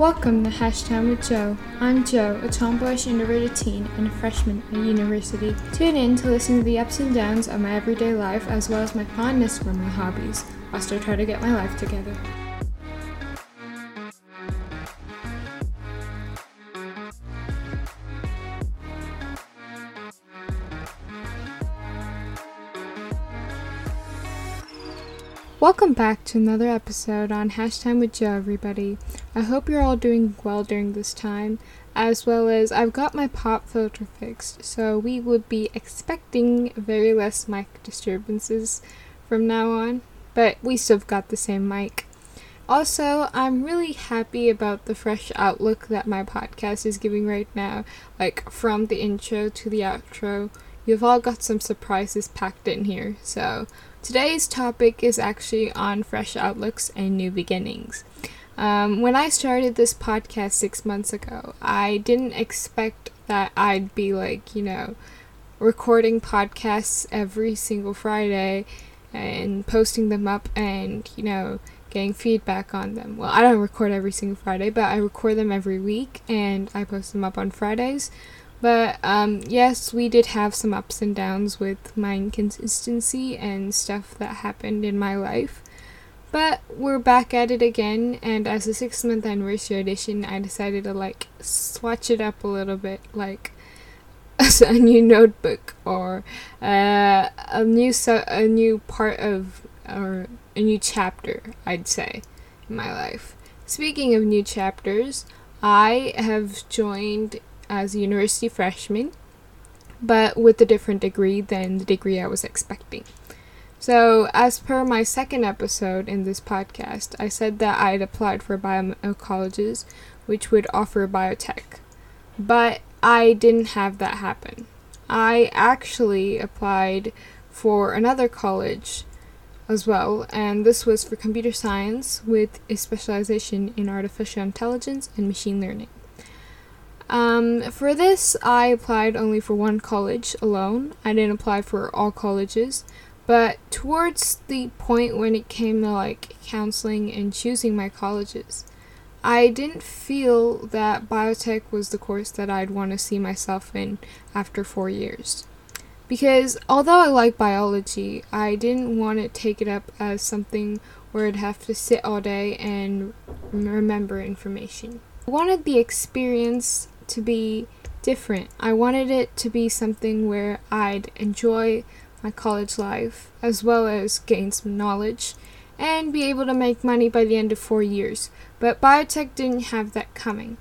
Welcome to Hashtag with Jo. I'm Jo, a tomboyish introverted teen and a freshman at university. Tune in to listen to the ups and downs of my everyday life as well as my fondness for my hobbies, whilst I try to get my life together. Back to another episode on Hashtag with Jo, everybody. I hope you're all doing well during this time, as well as I've got my pop filter fixed, so we would be expecting very less mic disturbances from now on, but we still got the same mic. Also, I'm really happy about the fresh outlook that my podcast is giving right now, like from the intro to the outro. You've all got some surprises packed in here, so Today's topic is actually on fresh outlooks and new beginnings. Um, when I started this podcast six months ago, I didn't expect that I'd be like, you know, recording podcasts every single Friday and posting them up and, you know, getting feedback on them. Well, I don't record every single Friday, but I record them every week and I post them up on Fridays. But um, yes, we did have some ups and downs with my inconsistency and stuff that happened in my life. But we're back at it again, and as a six month anniversary edition, I decided to like swatch it up a little bit, like a new notebook or uh, a new su- a new part of or a new chapter, I'd say, in my life. Speaking of new chapters, I have joined as a university freshman, but with a different degree than the degree I was expecting. So, as per my second episode in this podcast, I said that I had applied for biomedical colleges which would offer biotech. But I didn't have that happen. I actually applied for another college as well, and this was for computer science with a specialization in artificial intelligence and machine learning. Um, for this, I applied only for one college alone. I didn't apply for all colleges. But towards the point when it came to like counseling and choosing my colleges, I didn't feel that biotech was the course that I'd want to see myself in after four years. Because although I like biology, I didn't want to take it up as something where I'd have to sit all day and remember information. I wanted the experience to be different. I wanted it to be something where I'd enjoy my college life as well as gain some knowledge and be able to make money by the end of four years. But biotech didn't have that coming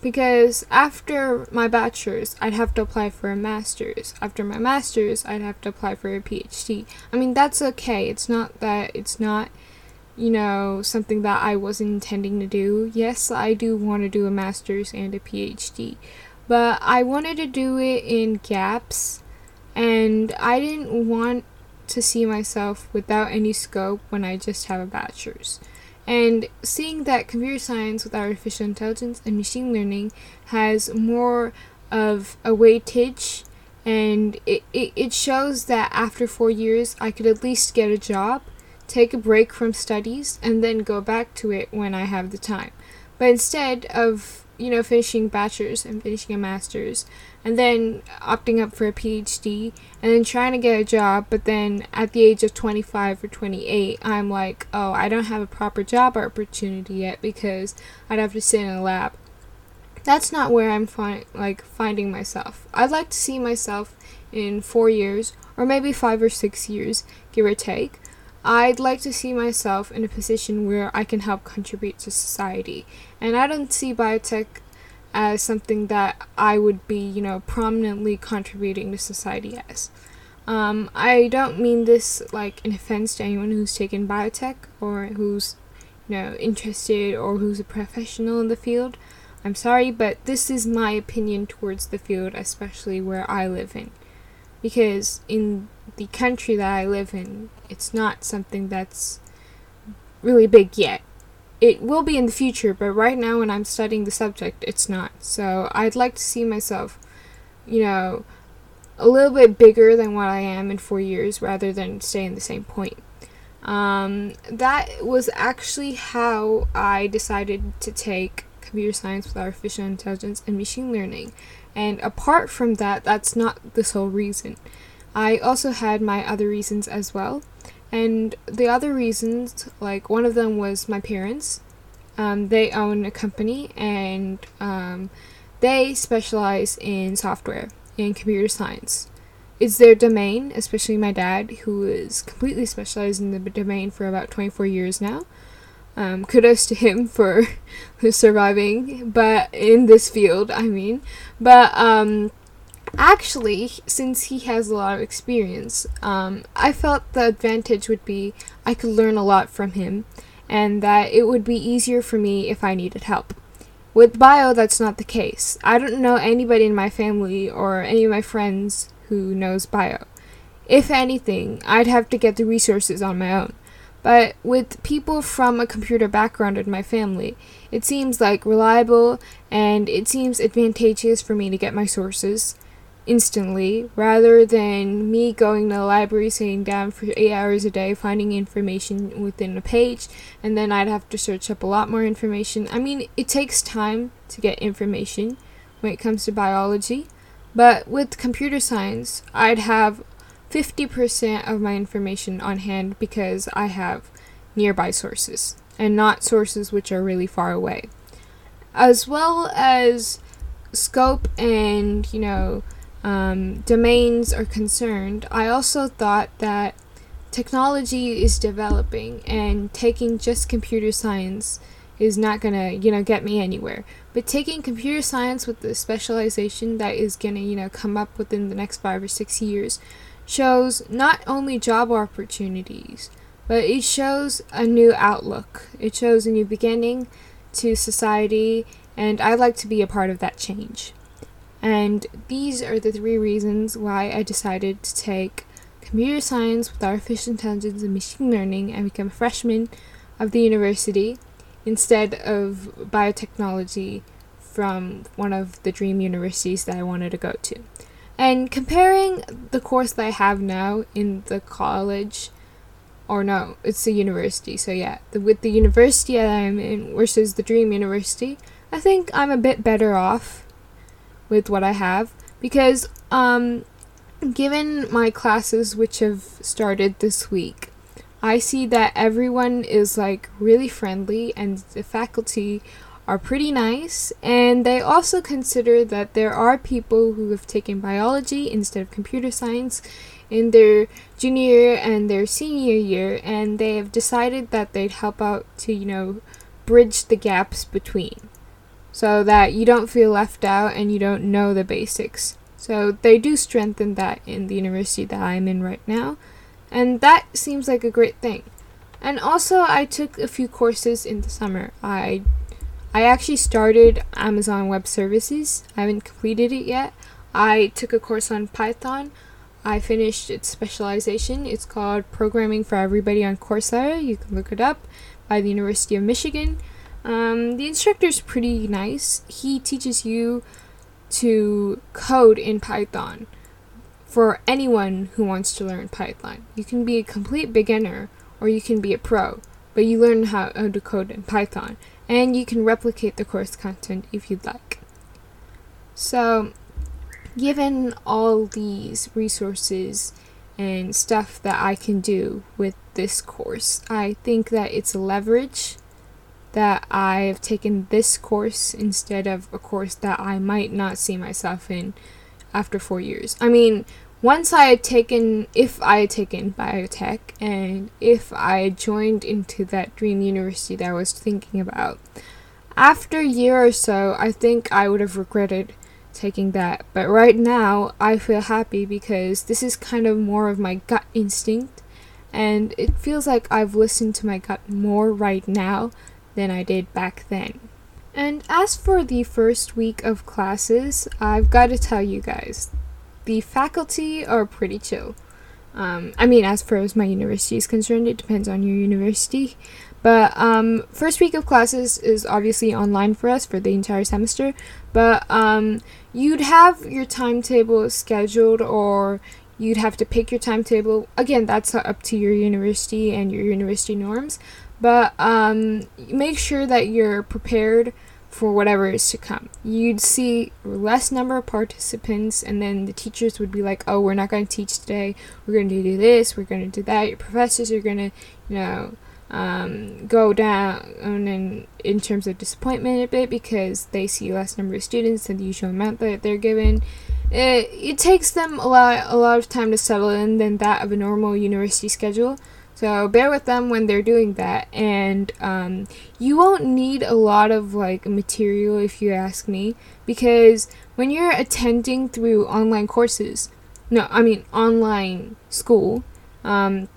because after my bachelor's, I'd have to apply for a master's. After my master's, I'd have to apply for a PhD. I mean, that's okay. It's not that it's not you know, something that I wasn't intending to do. Yes, I do want to do a master's and a PhD, but I wanted to do it in gaps, and I didn't want to see myself without any scope when I just have a bachelor's. And seeing that computer science with artificial intelligence and machine learning has more of a weightage and it, it, it shows that after four years I could at least get a job take a break from studies, and then go back to it when I have the time. But instead of, you know, finishing bachelor's and finishing a master's, and then opting up for a PhD, and then trying to get a job, but then at the age of 25 or 28, I'm like, oh, I don't have a proper job opportunity yet because I'd have to sit in a lab. That's not where I'm fi- like finding myself. I'd like to see myself in four years, or maybe five or six years, give or take, I'd like to see myself in a position where I can help contribute to society. And I don't see biotech as something that I would be, you know, prominently contributing to society as. Um, I don't mean this like an offense to anyone who's taken biotech or who's, you know, interested or who's a professional in the field. I'm sorry, but this is my opinion towards the field, especially where I live in because in the country that I live in, it's not something that's really big yet. It will be in the future, but right now when I'm studying the subject, it's not. So I'd like to see myself, you know, a little bit bigger than what I am in four years rather than stay in the same point. Um, that was actually how I decided to take computer science with artificial intelligence and machine learning. And apart from that, that's not the sole reason. I also had my other reasons as well. And the other reasons, like one of them was my parents. Um, they own a company and um, they specialize in software, in computer science. It's their domain, especially my dad, who is completely specialized in the domain for about 24 years now. Um, kudos to him for surviving, but in this field, I mean. But um, actually, since he has a lot of experience, um, I felt the advantage would be I could learn a lot from him, and that it would be easier for me if I needed help. With bio, that's not the case. I don't know anybody in my family or any of my friends who knows bio. If anything, I'd have to get the resources on my own. But with people from a computer background in my family, it seems like reliable and it seems advantageous for me to get my sources instantly rather than me going to the library sitting down for eight hours a day finding information within a page and then I'd have to search up a lot more information. I mean, it takes time to get information when it comes to biology, but with computer science, I'd have 50% of my information on hand because I have nearby sources and not sources which are really far away. As well as scope and, you know, um, domains are concerned, I also thought that technology is developing and taking just computer science is not gonna, you know, get me anywhere. But taking computer science with the specialization that is gonna, you know, come up within the next five or six years shows not only job opportunities, but it shows a new outlook. It shows a new beginning to society, and I'd like to be a part of that change. And these are the three reasons why I decided to take computer science with artificial intelligence and machine learning and become a freshman of the university instead of biotechnology from one of the dream universities that I wanted to go to. And comparing the course that I have now in the college, or no, it's the university. So yeah, the, with the university that I'm in versus the Dream University, I think I'm a bit better off with what I have because um, given my classes which have started this week, I see that everyone is like really friendly and the faculty are pretty nice, and they also consider that there are people who have taken biology instead of computer science in their junior and their senior year, and they have decided that they'd help out to, you know, bridge the gaps between so that you don't feel left out and you don't know the basics. So they do strengthen that in the university that I'm in right now, and that seems like a great thing. And also, I took a few courses in the summer. I I actually started Amazon Web Services. I haven't completed it yet. I took a course on Python. I finished its specialization. It's called Programming for Everybody on Coursera. You can look it up by the University of Michigan. Um, the instructor's pretty nice. He teaches you to code in Python for anyone who wants to learn Python. You can be a complete beginner or you can be a pro, but you learn how to code in Python and you can replicate the course content if you'd like. So, given all these resources and stuff that I can do with this course, I think that it's a leverage that I have taken this course instead of a course that I might not see myself in after four years. I mean, once I had taken, if I had taken biotech, and if I had joined into that dream university that I was thinking about, after a year or so, I think I would have regretted taking that. But right now, I feel happy because this is kind of more of my gut instinct, and it feels like I've listened to my gut more right now than I did back then. And as for the first week of classes, I've got to tell you guys, the faculty are pretty chill. Um, I mean, as far as my university is concerned, it depends on your university. But um, first week of classes is obviously online for us for the entire semester. But um, you'd have your timetable scheduled, or you'd have to pick your timetable. Again, that's up to your university and your university norms. But um, make sure that you're prepared for whatever is to come. You'd see less number of participants, and then the teachers would be like, "Oh, we're not going to teach today. We're going to do this. We're going to do that." Your professors are going to, you know, um, go down in in terms of disappointment a bit because they see less number of students than the usual amount that they're given. It, it takes them a lot a lot of time to settle in than that of a normal university schedule. So bear with them when they're doing that, and um, you won't need a lot of like material if you ask me, because when you're attending through online courses, no, I mean online school, um,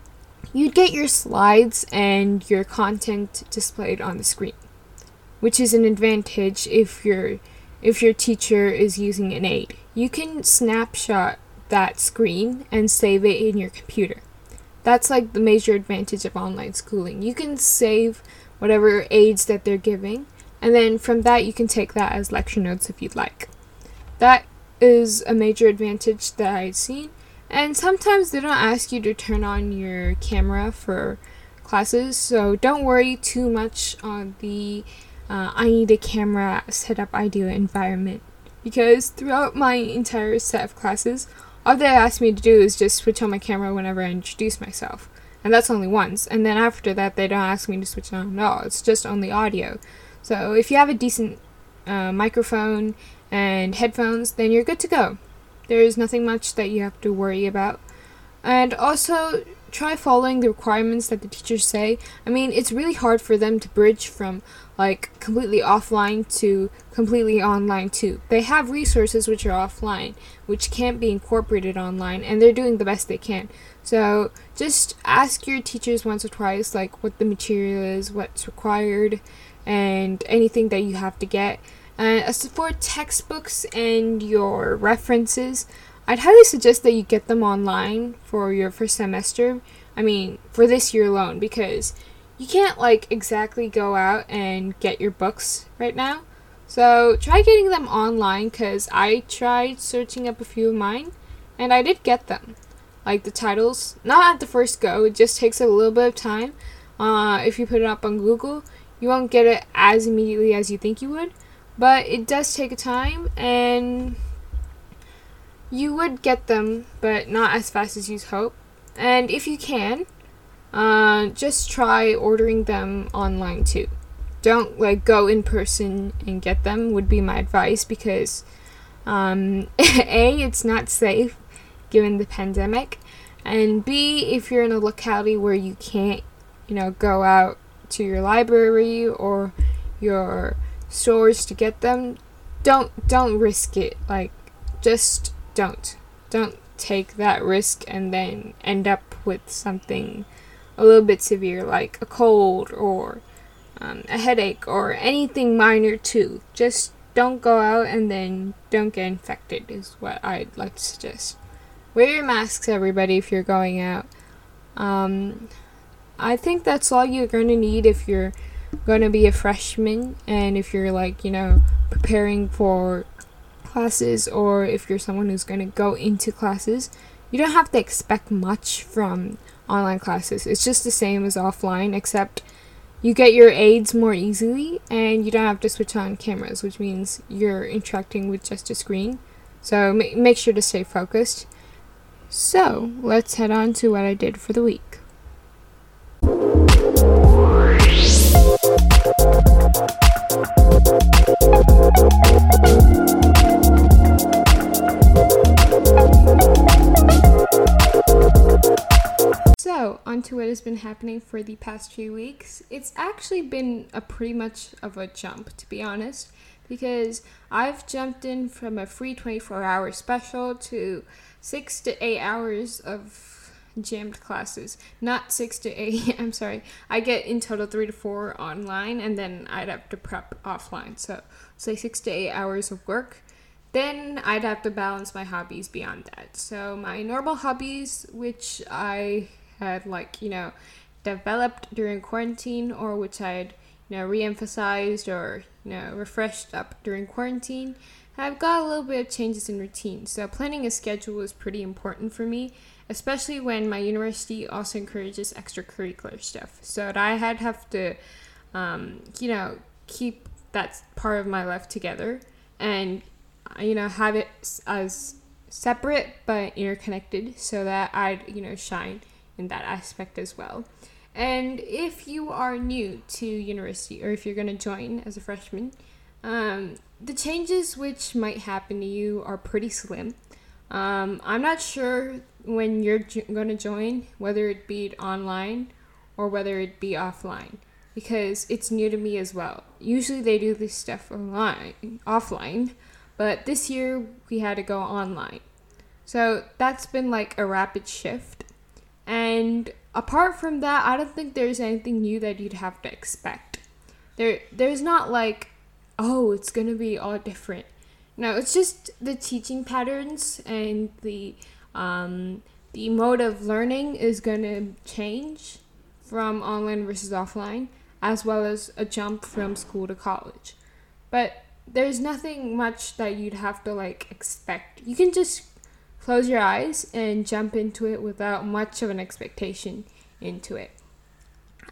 you'd get your slides and your content displayed on the screen, which is an advantage if your if your teacher is using an aid. You can snapshot that screen and save it in your computer. That's like the major advantage of online schooling. You can save whatever aids that they're giving, and then from that, you can take that as lecture notes if you'd like. That is a major advantage that I've seen. And sometimes they don't ask you to turn on your camera for classes, so don't worry too much on the uh, I need a camera setup idea environment. Because throughout my entire set of classes, all they ask me to do is just switch on my camera whenever I introduce myself. And that's only once. And then after that, they don't ask me to switch on at all. It's just only audio. So if you have a decent uh, microphone and headphones, then you're good to go. There is nothing much that you have to worry about. And also, try following the requirements that the teachers say. I mean, it's really hard for them to bridge from like completely offline to completely online too. They have resources which are offline, which can't be incorporated online, and they're doing the best they can. So just ask your teachers once or twice, like what the material is, what's required, and anything that you have to get. And as for textbooks and your references, I'd highly suggest that you get them online for your first semester. I mean, for this year alone, because you can't like exactly go out and get your books right now. So try getting them online because I tried searching up a few of mine and I did get them. Like the titles, not at the first go, it just takes a little bit of time. Uh, if you put it up on Google, you won't get it as immediately as you think you would, but it does take a time and you would get them, but not as fast as you hope. And if you can, uh, just try ordering them online too. Don't like go in person and get them would be my advice because um, a it's not safe given the pandemic, and b if you're in a locality where you can't you know go out to your library or your stores to get them, don't don't risk it. Like just don't. Don't take that risk and then end up with something a little bit severe, like a cold or um, a headache or anything minor too. Just don't go out and then don't get infected, is what I'd like to suggest. Wear your masks, everybody, if you're going out. Um, I think that's all you're going to need if you're going to be a freshman and if you're like, you know, preparing for classes or if you're someone who's going to go into classes, you don't have to expect much from online classes. It's just the same as offline, except you get your aids more easily and you don't have to switch on cameras, which means you're interacting with just a screen. So ma- make sure to stay focused. So let's head on to what I did for the week. Oh, so, on to what has been happening for the past few weeks. It's actually been a pretty much of a jump, to be honest, because I've jumped in from a free 24 hour special to six to eight hours of jammed classes. Not six to eight, I'm sorry. I get in total three to four online, and then I'd have to prep offline. So, say six to eight hours of work. Then I'd have to balance my hobbies beyond that. So, my normal hobbies, which I had like you know developed during quarantine or which I had you know re-emphasized or you know refreshed up during quarantine I've got a little bit of changes in routine. So planning a schedule is pretty important for me especially when my university also encourages extracurricular stuff. So that I had have to um, you know keep that part of my life together and you know have it as separate but interconnected so that I'd you know shine in that aspect as well. And if you are new to university or if you're going to join as a freshman, um, the changes which might happen to you are pretty slim. Um, I'm not sure when you're going to join, whether it be online or whether it be offline, because it's new to me as well. Usually they do this stuff online, offline, but this year we had to go online. So that's been like a rapid shift. And apart from that, I don't think there's anything new that you'd have to expect. There there's not like oh, it's going to be all different. No, it's just the teaching patterns and the um, the mode of learning is going to change from online versus offline, as well as a jump from school to college. But there's nothing much that you'd have to like expect. You can just close your eyes and jump into it without much of an expectation into it.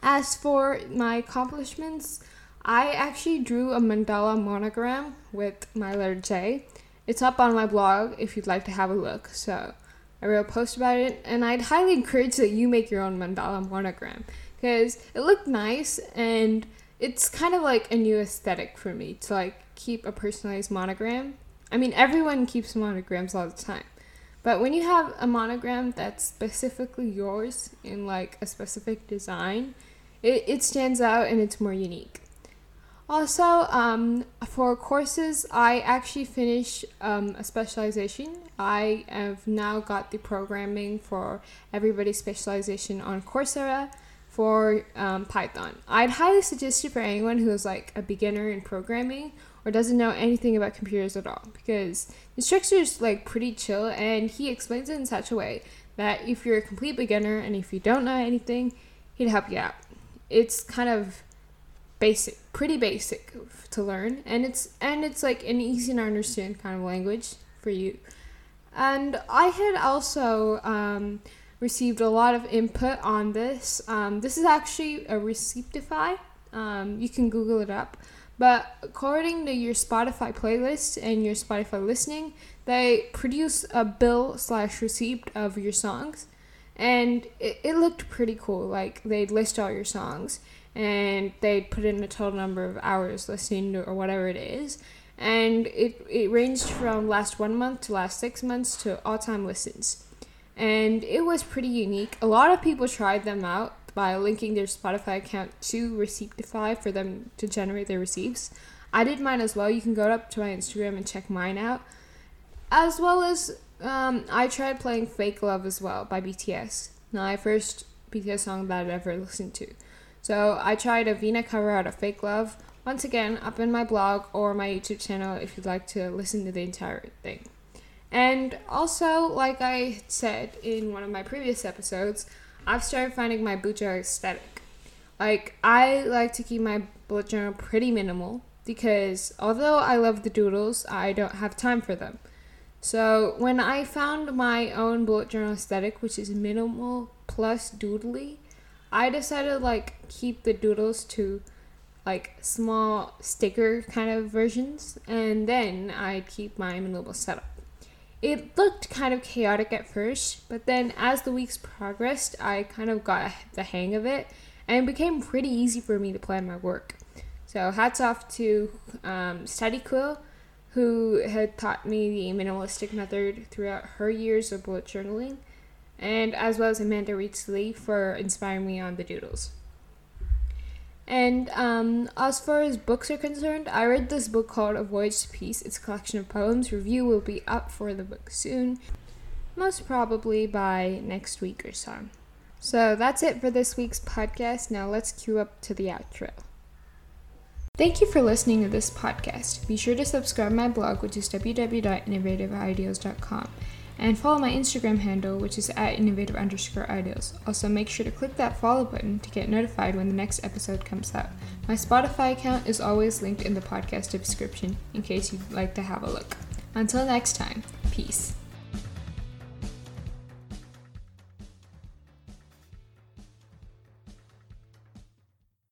As for my accomplishments, I actually drew a mandala monogram with my letter J. It's up on my blog if you'd like to have a look. So I wrote a post about it, and I'd highly encourage that you make your own mandala monogram because it looked nice and it's kind of like a new aesthetic for me to like keep a personalized monogram. I mean, everyone keeps monograms all the time. But when you have a monogram that's specifically yours in like a specific design, it, it stands out and it's more unique. Also, um, for courses, I actually finished um, a specialization. I have now got the programming for everybody's specialization on Coursera for um, Python. I'd highly suggest it for anyone who is like a beginner in programming or doesn't know anything about computers at all because instructor is like pretty chill and he explains it in such a way that if you're a complete beginner and if you don't know anything, he'd help you out. It's kind of basic, pretty basic to learn, and it's and it's like an easy to understand kind of language for you. And I had also um, received a lot of input on this. Um, this is actually a Receiptify. Um, you can Google it up. But according to your Spotify playlist and your Spotify listening, they produce a bill slash receipt of your songs. And it, it looked pretty cool. Like they'd list all your songs and they'd put in a total number of hours listening to or whatever it is and it, it ranged from last one month to last six months to all time listens and it was pretty unique a lot of people tried them out by linking their spotify account to Receiptify for them to generate their receipts. I did mine as well. You can go up to my instagram and check mine out. As well as um, i tried playing fake love as well by bts Now, my first bts song that i've ever listened to. So I tried a Vina cover out of Fake Love. Once again, up in my blog or my YouTube channel if you'd like to listen to the entire thing. And also, like I said in one of my previous episodes, I've started finding my journal aesthetic. Like, I like to keep my bullet journal pretty minimal because although I love the doodles, I don't have time for them. So, when I found my own bullet journal aesthetic, which is minimal plus doodly, I decided like keep the doodles to like small sticker kind of versions and then I'd keep my minimal setup. It looked kind of chaotic at first, but then as the weeks progressed, I kind of got the hang of it and it became pretty easy for me to plan my work. So hats off to um, Study Quill, who had taught me the minimalistic method throughout her years of bullet journaling and as well as Amanda Rach Lee for inspiring me on the doodles. And um, as far as books are concerned, I read this book called A Voyage to Peace. It's a collection of poems. Review will be up for the book soon, most probably by next week or so. So that's it for this week's podcast. Now let's cue up to the outro. Thank you for listening to this podcast. Be sure to subscribe my blog, which is www.innovativeideals.com and follow my Instagram handle, which is at innovative underscore ideals. Also, make sure to click that follow button to get notified when the next episode comes out. My Spotify account is always linked in the podcast description in case you'd like to have a look. Until next time, peace.